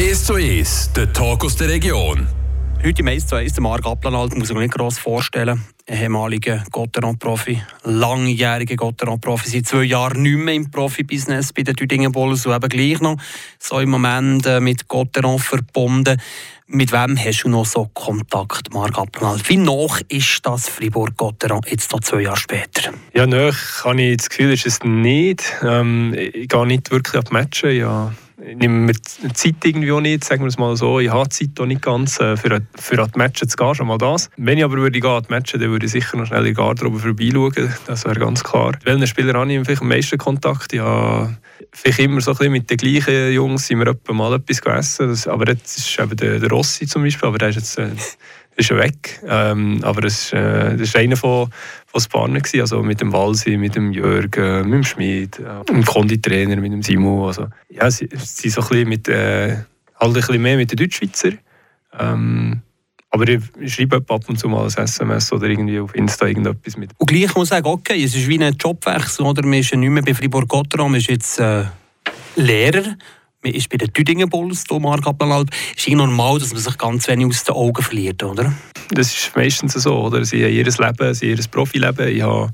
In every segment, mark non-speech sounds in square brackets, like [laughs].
1 zu 1, der Talk aus der Region. Heute im 1 zu 1, der Marc Applenalt, muss ich mir nicht gross vorstellen. Ehemaliger Gotteron-Profi, langjähriger Gotteron-Profi, seit zwei Jahren nicht mehr im Profibusiness bei den Tüdingen Bulls und eben gleich noch so im Moment äh, mit Gotteron verbunden. Mit wem hast du noch so Kontakt, Marc Applenalt? Wie noch ist das Fribourg-Gotteron jetzt noch zwei Jahre später? Ja, noch habe ich das Gefühl, ist es nicht. Ähm, ich gehe nicht wirklich auf die Matches. Ja ich nehme mir die Zeit irgendwie auch nicht, sagen wir es mal so. Ich habe die Zeit auch nicht ganz, äh, für, für an die Matches zu gehen, schon mal das. Wenn ich aber würde gehen an die Matches, dann würde ich sicher noch schnell in die Garderobe vorbeischauen, das wäre ganz klar. Welchen Spieler habe ich vielleicht am meisten Kontakt? Habe vielleicht immer so ein mit den gleichen Jungs sind wir etwa mal etwas gegessen, das, aber jetzt ist eben der, der Rossi zum Beispiel, aber der ist jetzt... Äh, ist weg. Ähm, aber es, äh, das war einer von, von Spanien, also mit dem Walsi, mit dem Jürgen, mit dem Schmid, äh, dem Konditrainer, mit dem Simon. Also, ja, sie, sie so ein bisschen mit, äh, halt ein bisschen mehr mit den Deutschschweizer. Ähm, aber ich schreibe ab und zu mal ein SMS oder irgendwie auf Insta irgendetwas mit. Und gleich muss ich sagen, okay, es ist wie ein Jobwechsel, oder? Man ist ja nicht mehr bei Fribourg-Gotteron, man ist jetzt äh, Lehrer man ist bei den Tüdingen Bulls, Marc ist es normal, dass man sich ganz wenig aus den Augen verliert, oder? Das ist meistens so, oder? Sie haben ihr Leben, sie ihr Profileben. Ich habe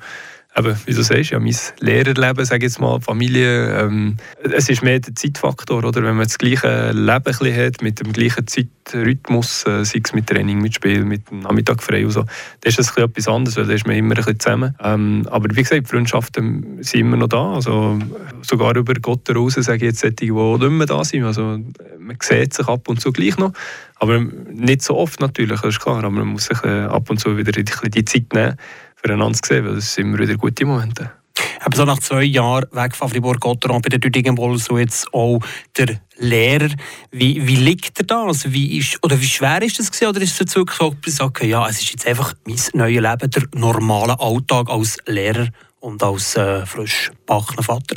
eben, wie du sagst, ja, mein Lehrerleben, sage jetzt mal, Familie, ähm, es ist mehr der Zeitfaktor, oder? Wenn man das gleiche Leben hat, mit dem gleichen Zeitrhythmus, äh, sei es mit Training, mit Spiel, mit dem Nachmittag frei und so, dann ist das etwas anderes, weil da ist man immer ein bisschen zusammen. Ähm, aber wie gesagt, Freundschaften sind immer noch da, also sogar über Gott raus, sage ich jetzt, die, die nicht mehr da sind, also man sieht sich ab und zu gleich noch, aber nicht so oft natürlich, das ist klar, aber man muss sich äh, ab und zu wieder die Zeit nehmen, füreinander zu sehen, weil es sind immer wieder gute Momente. Aber so nach zwei Jahren weg von Fribourg-Gotteron bei der Düdingen so jetzt auch der Lehrer. Wie, wie liegt er da? Also wie ist, oder wie schwer ist das gewesen? Oder ist es so, dass okay, ja, es ist jetzt einfach mein neues Leben, der normale Alltag als Lehrer und als äh, frisch gebackener Vater?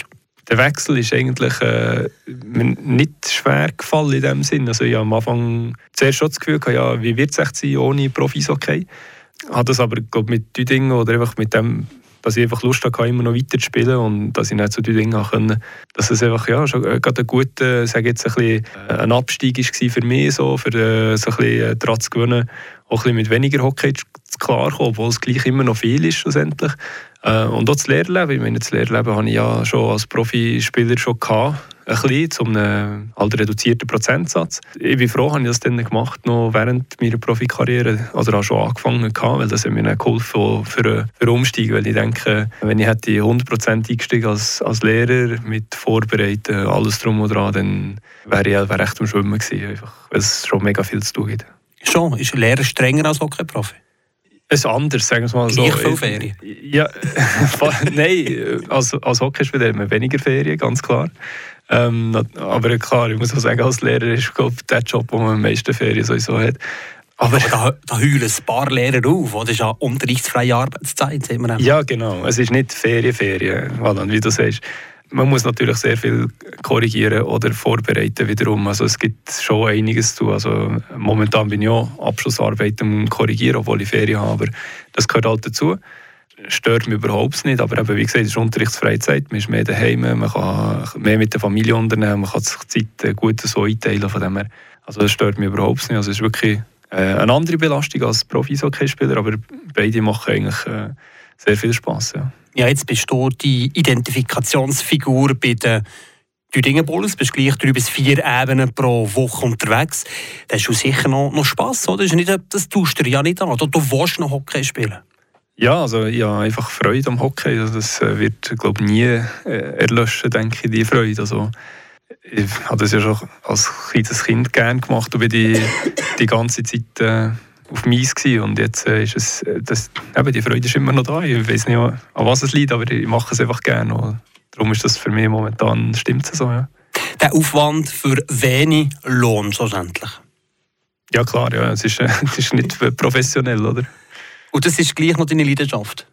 Der Wechsel ist eigentlich äh, nicht schwer gefallen in dem Sinn. Also ich habe am Anfang zuerst schon das Gefühl, ja, wie wird es sein ohne Profis okay? Habe das aber glaub, mit Düdingen oder einfach mit dem, dass ich einfach Lust hatte, immer noch weiter zu spielen und dass ich nicht zu Düdingen können, dass es einfach ja, schon gerade ein guter, sage jetzt ein, bisschen, äh, ein Abstieg war für mich, so, für äh, so ein bisschen äh, daran zu gewinnen, auch ein mit weniger Hockey klarkommen, obwohl es gleich immer noch viel ist schlussendlich. Und auch das Lehrleben, ich meine, das Lehrleben habe ich ja schon als Profispieler schon gehabt, ein bisschen, zu einem halt reduzierten Prozentsatz. Ich bin froh, habe ich das dann gemacht, noch während meiner Profikarriere, oder auch schon angefangen gehabt, weil das hat mir dann geholfen für, für Umstieg, weil ich denke, wenn ich hätte 100% eingestiegen als, als Lehrer mit Vorbereiten, alles drum und dran, dann wäre ich wäre echt am Schwimmen gewesen, einfach, weil es schon mega viel zu tun gibt. Schon? Ist ein Lehrer strenger als Hockey-Profi? Es ist anders, sagen wir es mal Gleich so. viel Ferien? Ja, [laughs] nein, als, als Hockeyspieler haben wir weniger Ferien, ganz klar. Ähm, aber klar, ich muss auch sagen, als Lehrer ist glaub, der Job, wo man am meisten Ferien sowieso hat. Aber da, da heulen ein paar Lehrer auf, oder? Das ist ja unterrichtsfreie Arbeitszeit, sehen wir Ja, genau. Es ist nicht Ferien, Ferien, wie du sagst man muss natürlich sehr viel korrigieren oder vorbereiten wiederum. Also es gibt schon einiges zu tun. Also momentan bin ich auch Abschlussarbeiten korrigieren, obwohl ich Ferien habe, aber das gehört halt dazu. Stört mich überhaupt nicht, aber eben, wie gesagt, es ist Unterrichtsfreizeit, man ist mehr daheim, man kann mehr mit der Familie unternehmen, man kann sich die Zeit gut so einteilen von dem her. Also das stört mich überhaupt nicht. Also es ist wirklich äh, eine andere Belastung als Profi-Hockeyspieler, aber beide machen eigentlich äh, sehr viel Spaß. Ja. Ja, jetzt bist du die Identifikationsfigur bei den Thüringen Bulls, bist gleich drei bis vier Ebenen pro Woche unterwegs. Da hast du sicher noch, noch Spass, oder? Das, ist nicht, das tust du ja nicht an. Du, du willst noch Hockey spielen. Ja, also ich habe einfach Freude am Hockey. Also das äh, wird, glaube ich, nie äh, erlöschen, denke ich, die Freude. Also, ich habe das ja schon als kleines Kind gerne gemacht und bin die, [coughs] die ganze Zeit äh, auf Mies gewesen. und jetzt äh, ist es, äh, das, eben, die Freude ist immer noch da. Ich weiß nicht, an was es liegt, aber ich mache es einfach gerne. Und darum ist das für mich momentan, stimmt es so, ja. Der Aufwand für wenig Lohn schlussendlich? Ja klar, ja. Es ist, äh, [laughs] es ist nicht professionell, oder? Und das ist gleich noch deine Leidenschaft?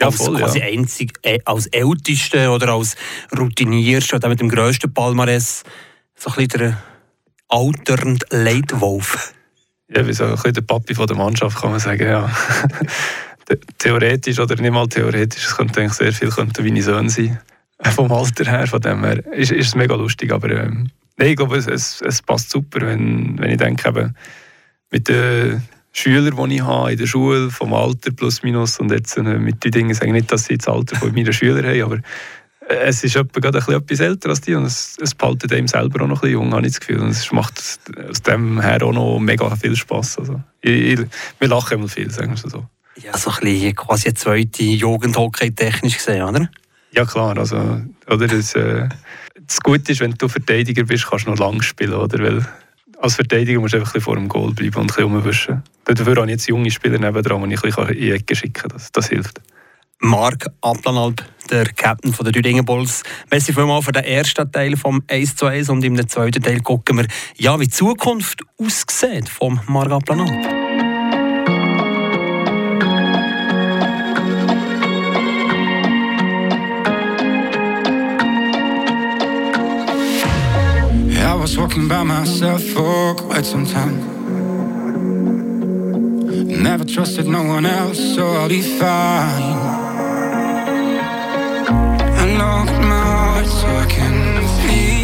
Ja, als voll, quasi ja. einzig, äh, als Ältester oder als Routinierster oder mit dem grössten Palmares so ein bisschen der alternde Leitwolf ja, wie so ein bisschen der Papi von der Mannschaft, kann man sagen, ja. [laughs] theoretisch oder nicht mal theoretisch, es könnte eigentlich sehr viel könnte meine Söhne sein. Vom Alter her, von dem her, ist, ist es mega lustig, aber ähm, Nein, ich glaube, es, es, es, passt super, wenn, wenn ich denke, eben, mit den Schülern, die ich habe in der Schule, vom Alter plus minus und jetzt äh, mit den Dingen, sage ich nicht, dass sie das Alter von meinen Schülern haben, aber äh, es ist etwa gerade ein bisschen etwas älter als die und es, es behaltet einem selber auch noch ein bisschen jung, habe ich das Gefühl. Und es macht aus dem her auch noch mega viel Spass. Also, ich, ich, wir lachen immer viel, sagen wir so. Ja, so ein bisschen quasi eine zweite Jugendhockey technisch gesehen, oder? Ja klar, also oder das, äh, das Gute ist, wenn du Verteidiger bist, kannst du noch lang spielen, oder? Weil als Verteidiger musst du einfach ein vor dem Goal bleiben und ein bisschen rumwischen. Dafür habe ich jetzt junge Spieler nebendran, die ich ein bisschen in die Ecke schicken kann. Das, das hilft. Marc Aplanalp, der Captain der Düdingen Bulls. Merci vielmals für den ersten Teil vom 1 zu 1 und im zweiten Teil gucken wir, ja, wie die Zukunft aussieht vom Marc Aplanalp. was walking by myself for quite some time. Never trusted no one else, so I'll be fine. Unlock my heart so I can feel,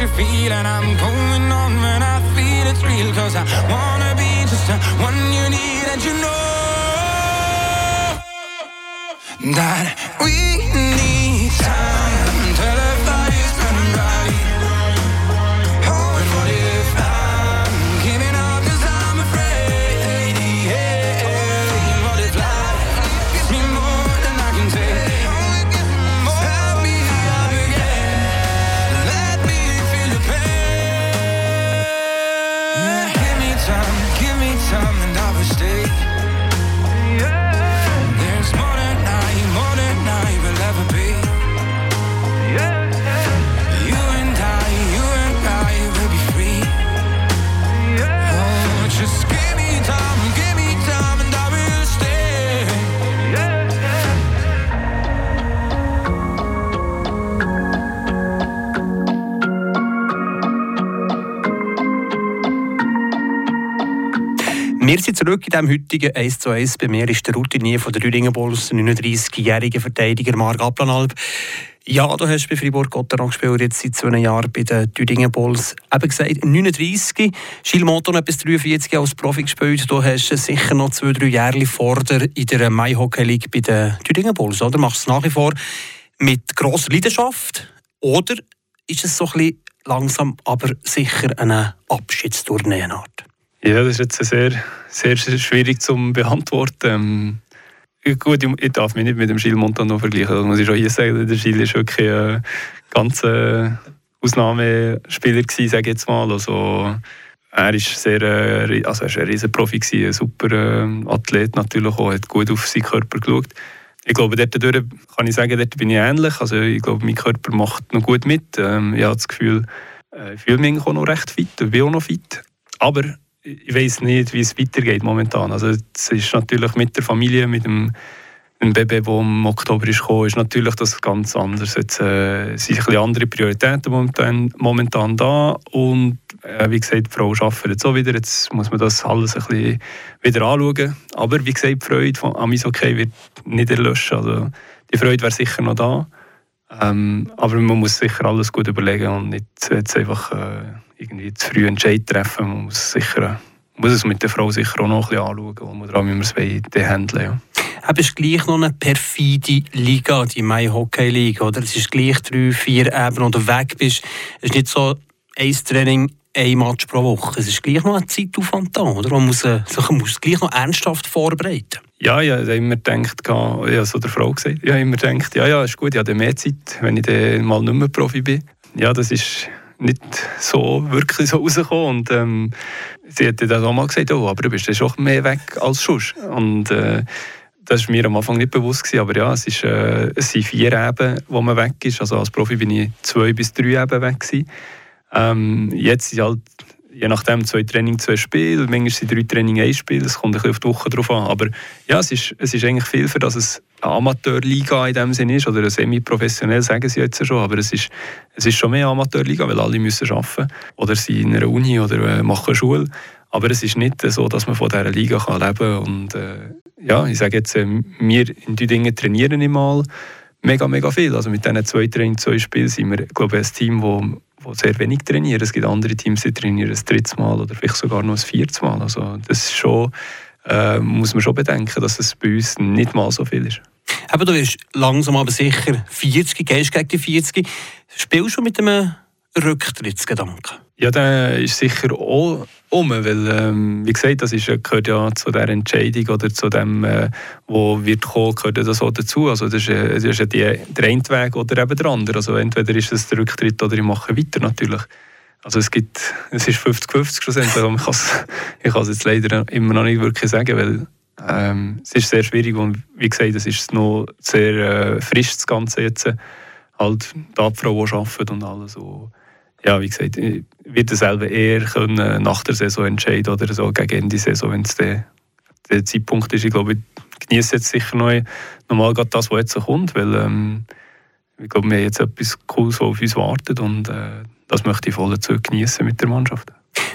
you feel and I'm going on when I feel it's real Cause I wanna be just the one you need and you know That we need time Wir sind zurück in diesem heutigen 1 zu 1. Bei mir ist der Routinier von der Rüdinger Bulls, 39-jährige Verteidiger Marc Aplanalp. Ja, du hast bei Fribourg-Gotteron gespielt, jetzt seit zwei Jahren bei den Bulls. Eben gesagt, 39, Gilles Monton hat bis 43 als Profi gespielt. Du hast sicher noch zwei, drei Jahre vor der in der Mai Hockey League bei den Düdingen Bulls, oder? Machst du es nach wie vor mit grosser Leidenschaft? Oder ist es so ein bisschen langsam, aber sicher eine Abschiedstournee? Ja, das ist jetzt sehr, sehr schwierig zu beantworten. Ähm, gut, ich darf mich nicht mit dem Gilles Montano vergleichen, das muss ich schon hier sagen. Der Gilles war wirklich ein ganz äh, Ausnahmespieler, gewesen, sage ich jetzt mal. Also, er war äh, also ein riesen Profi, ein super äh, Athlet natürlich auch, hat gut auf seinen Körper geschaut. Ich glaube, dort kann ich sagen, dort bin ich ähnlich. Also ich glaube, mein Körper macht noch gut mit. Ähm, ich habe das Gefühl, ich fühle mich auch noch recht fit, bin auch noch fit. Aber ich weiß nicht, wie es weitergeht momentan. Also es ist natürlich mit der Familie, mit dem ein Baby, der im Oktober ist gekommen, ist natürlich das ganz anders. Jetzt äh, sind ein andere Prioritäten momentan, momentan da und äh, wie gesagt, die Frau arbeitet jetzt auch wieder. Jetzt muss man das alles ein bisschen wieder anschauen. Aber wie gesagt, die Freude am Eishockey wird nicht erlöschen. Also, die Freude wäre sicher noch da. Ähm, aber man muss sicher alles gut überlegen und nicht jetzt einfach äh, irgendwie zu früh Entscheid treffen. Man muss, sicher, muss es mit der Frau sicher auch noch ein bisschen anschauen, und wie man es handeln ja. Aber es ist gleich noch eine perfide Liga, die Mai Hockey League, oder? Es ist gleich drei, vier Ebenen, du weg bist. Es ist nicht so ein Training, ein Match pro Woche. Es ist gleich noch ein Zeitaufwand da, oder? Man muss, äh, man muss es gleich noch ernsthaft vorbereiten. Ja, ich habe immer gedacht, ich habe so der Frau gesagt, ich habe immer gedacht, ja, ja, ist gut, ich habe mehr Zeit, wenn ich dann mal nicht mehr Profi bin. Ja, das ist nicht so wirklich so rausgekommen und ähm, sie hat dann auch mal gesagt, oh, aber du bist ja schon mehr weg als sonst. Und äh, das war mir am Anfang nicht bewusst, gewesen, aber ja, es, ist, äh, es sind vier Eben, wo man weg ist. Also als Profi bin ich zwei bis drei Eben weg. Ähm, jetzt sind halt je nachdem zwei Training, zwei Spiele, manchmal sind drei Training, ein Spiel, es kommt ein bisschen auf die Woche drauf an. Aber ja, es ist, es ist eigentlich viel, für dass es eine Amateurliga in dem Sinne ist, oder eine semi-professionell, sagen sie jetzt schon, aber es ist, es ist schon mehr Amateurliga, weil alle müssen arbeiten oder sind in einer Uni oder äh, machen Schule. Aber es ist nicht so, dass man von dieser Liga kann leben kann. Und äh, ja, ich sage jetzt, äh, wir in die Dinge trainieren immer mega, mega viel. Also mit diesen zwei Training, zwei Spielen sind wir, glaube ich, ein Team, das die sehr wenig trainieren. Es gibt andere Teams, die trainieren ein drittes Mal oder vielleicht sogar noch ein viertes Mal. Also das schon, äh, muss man schon bedenken, dass es bei uns nicht mal so viel ist. Aber du bist langsam aber sicher 40, gehst gegen die 40. Spielst du mit einem Rücktrittsgedanken? Ja, der ist sicher auch um, weil, ähm, wie gesagt, das ist, gehört ja zu der Entscheidung oder zu dem, äh, wo wird kommen, gehört das auch dazu. Also das ist, das ist ja die, der eine Weg oder eben der andere. Also entweder ist es der Rücktritt oder ich mache weiter natürlich. Also es gibt, es ist 50-50 schlussendlich, aber [laughs] ich kann es jetzt leider immer noch nicht wirklich sagen, weil ähm, es ist sehr schwierig und wie gesagt, es ist noch sehr äh, frisch das Ganze jetzt. Halt die Abfrau, die arbeitet und alles. So ja, wie gesagt, ich werde selber eher können nach der Saison entscheiden oder so gegen Ende der Saison, wenn es der, der Zeitpunkt ist. Ich glaube, ich genieße jetzt sicher noch mal gerade das, was jetzt kommt, weil ähm, ich glaube, wir haben jetzt etwas Cooles, was auf uns wartet und äh, das möchte ich voll dazu genießen mit der Mannschaft.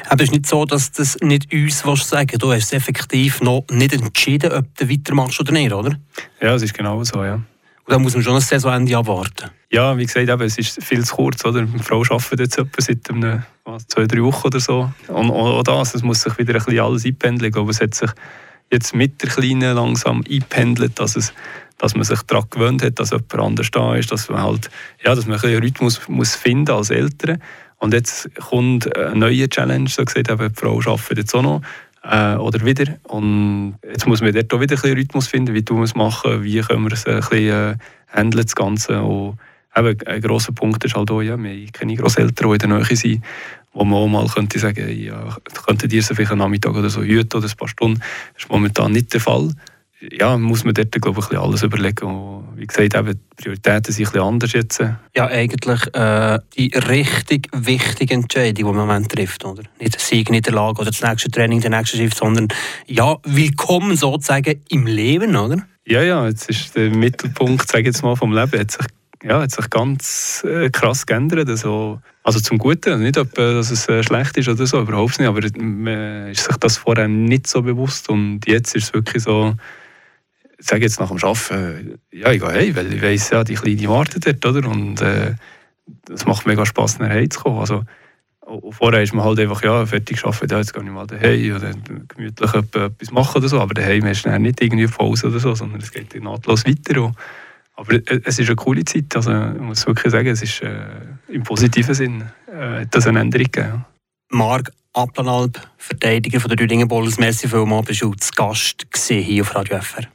Aber es ist nicht so, dass das nicht uns was sagen Du hast effektiv noch nicht entschieden, ob du weitermachst oder nicht, oder? Ja, es ist genau so, ja. Dann muss man schon ein Saisonende abwarten. Ja, wie gesagt, eben, es ist viel zu kurz. Oder? Die Frau arbeitet jetzt etwa seit einem, was, zwei, drei Wochen oder so. Und auch das, es muss sich wieder ein bisschen alles einpendeln. Glaube, es hat sich jetzt mit der Kleinen langsam eingependelt, dass, es, dass man sich daran gewöhnt hat, dass jemand anders da ist, dass man halt, ja, dass man ein einen Rhythmus muss finden als Eltern. Und jetzt kommt eine neue Challenge, so gesagt, eben, die Frau arbeitet jetzt auch noch äh, oder wieder. Und jetzt muss man dort auch wieder ein bisschen Rhythmus finden, wie tun wir es machen, wie können wir es ein bisschen äh, handeln, das Ganze. Und eben, ein grosser Punkt ist halt auch, ja, wir haben keine Grosseltern, die in der Nähe sind, wo man auch mal könnte sagen, ja, könntet ihr so vielleicht einen Nachmittag oder so hüten oder ein paar Stunden. Das ist momentan nicht der Fall ja, muss man dort glaube ich, alles überlegen. Und wie gesagt, eben, die Prioritäten sind ein bisschen anders jetzt. Ja, eigentlich äh, die richtig wichtige Entscheidung, die man im Moment trifft. Oder? Nicht Sieg, Niederlage oder das nächste Training, der nächste Shift, sondern ja, willkommen sozusagen im Leben, oder? Ja, ja, jetzt ist der Mittelpunkt, sage jetzt mal, vom Leben hat sich, ja, hat sich ganz äh, krass geändert. Also, also zum Guten, nicht, ob, äh, dass es äh, schlecht ist oder so, überhaupt nicht, aber man ist sich das vorher nicht so bewusst und jetzt ist es wirklich so, ich sage jetzt nach dem Arbeiten, ja, ich gehe hey, weil ich weiss ja, die Kleine wartet dort, oder? Und äh, es macht mega Spass, nach Hause zu kommen. Also, vorher ist man halt einfach, ja, fertig gearbeitet, ja, jetzt gehe ich mal daheim oder gemütlich etwas machen oder so, aber daheim hast du nicht irgendwie Pause oder so, sondern es geht nahtlos weiter. Und, aber es ist eine coole Zeit, also ich muss wirklich sagen, es ist äh, im positiven Sinn äh, das eine Änderung gegeben. Marc Applenalp, Verteidiger von der Rüdingen Bulls, merci vielmals, bist du zu Gast hier auf Radio FR.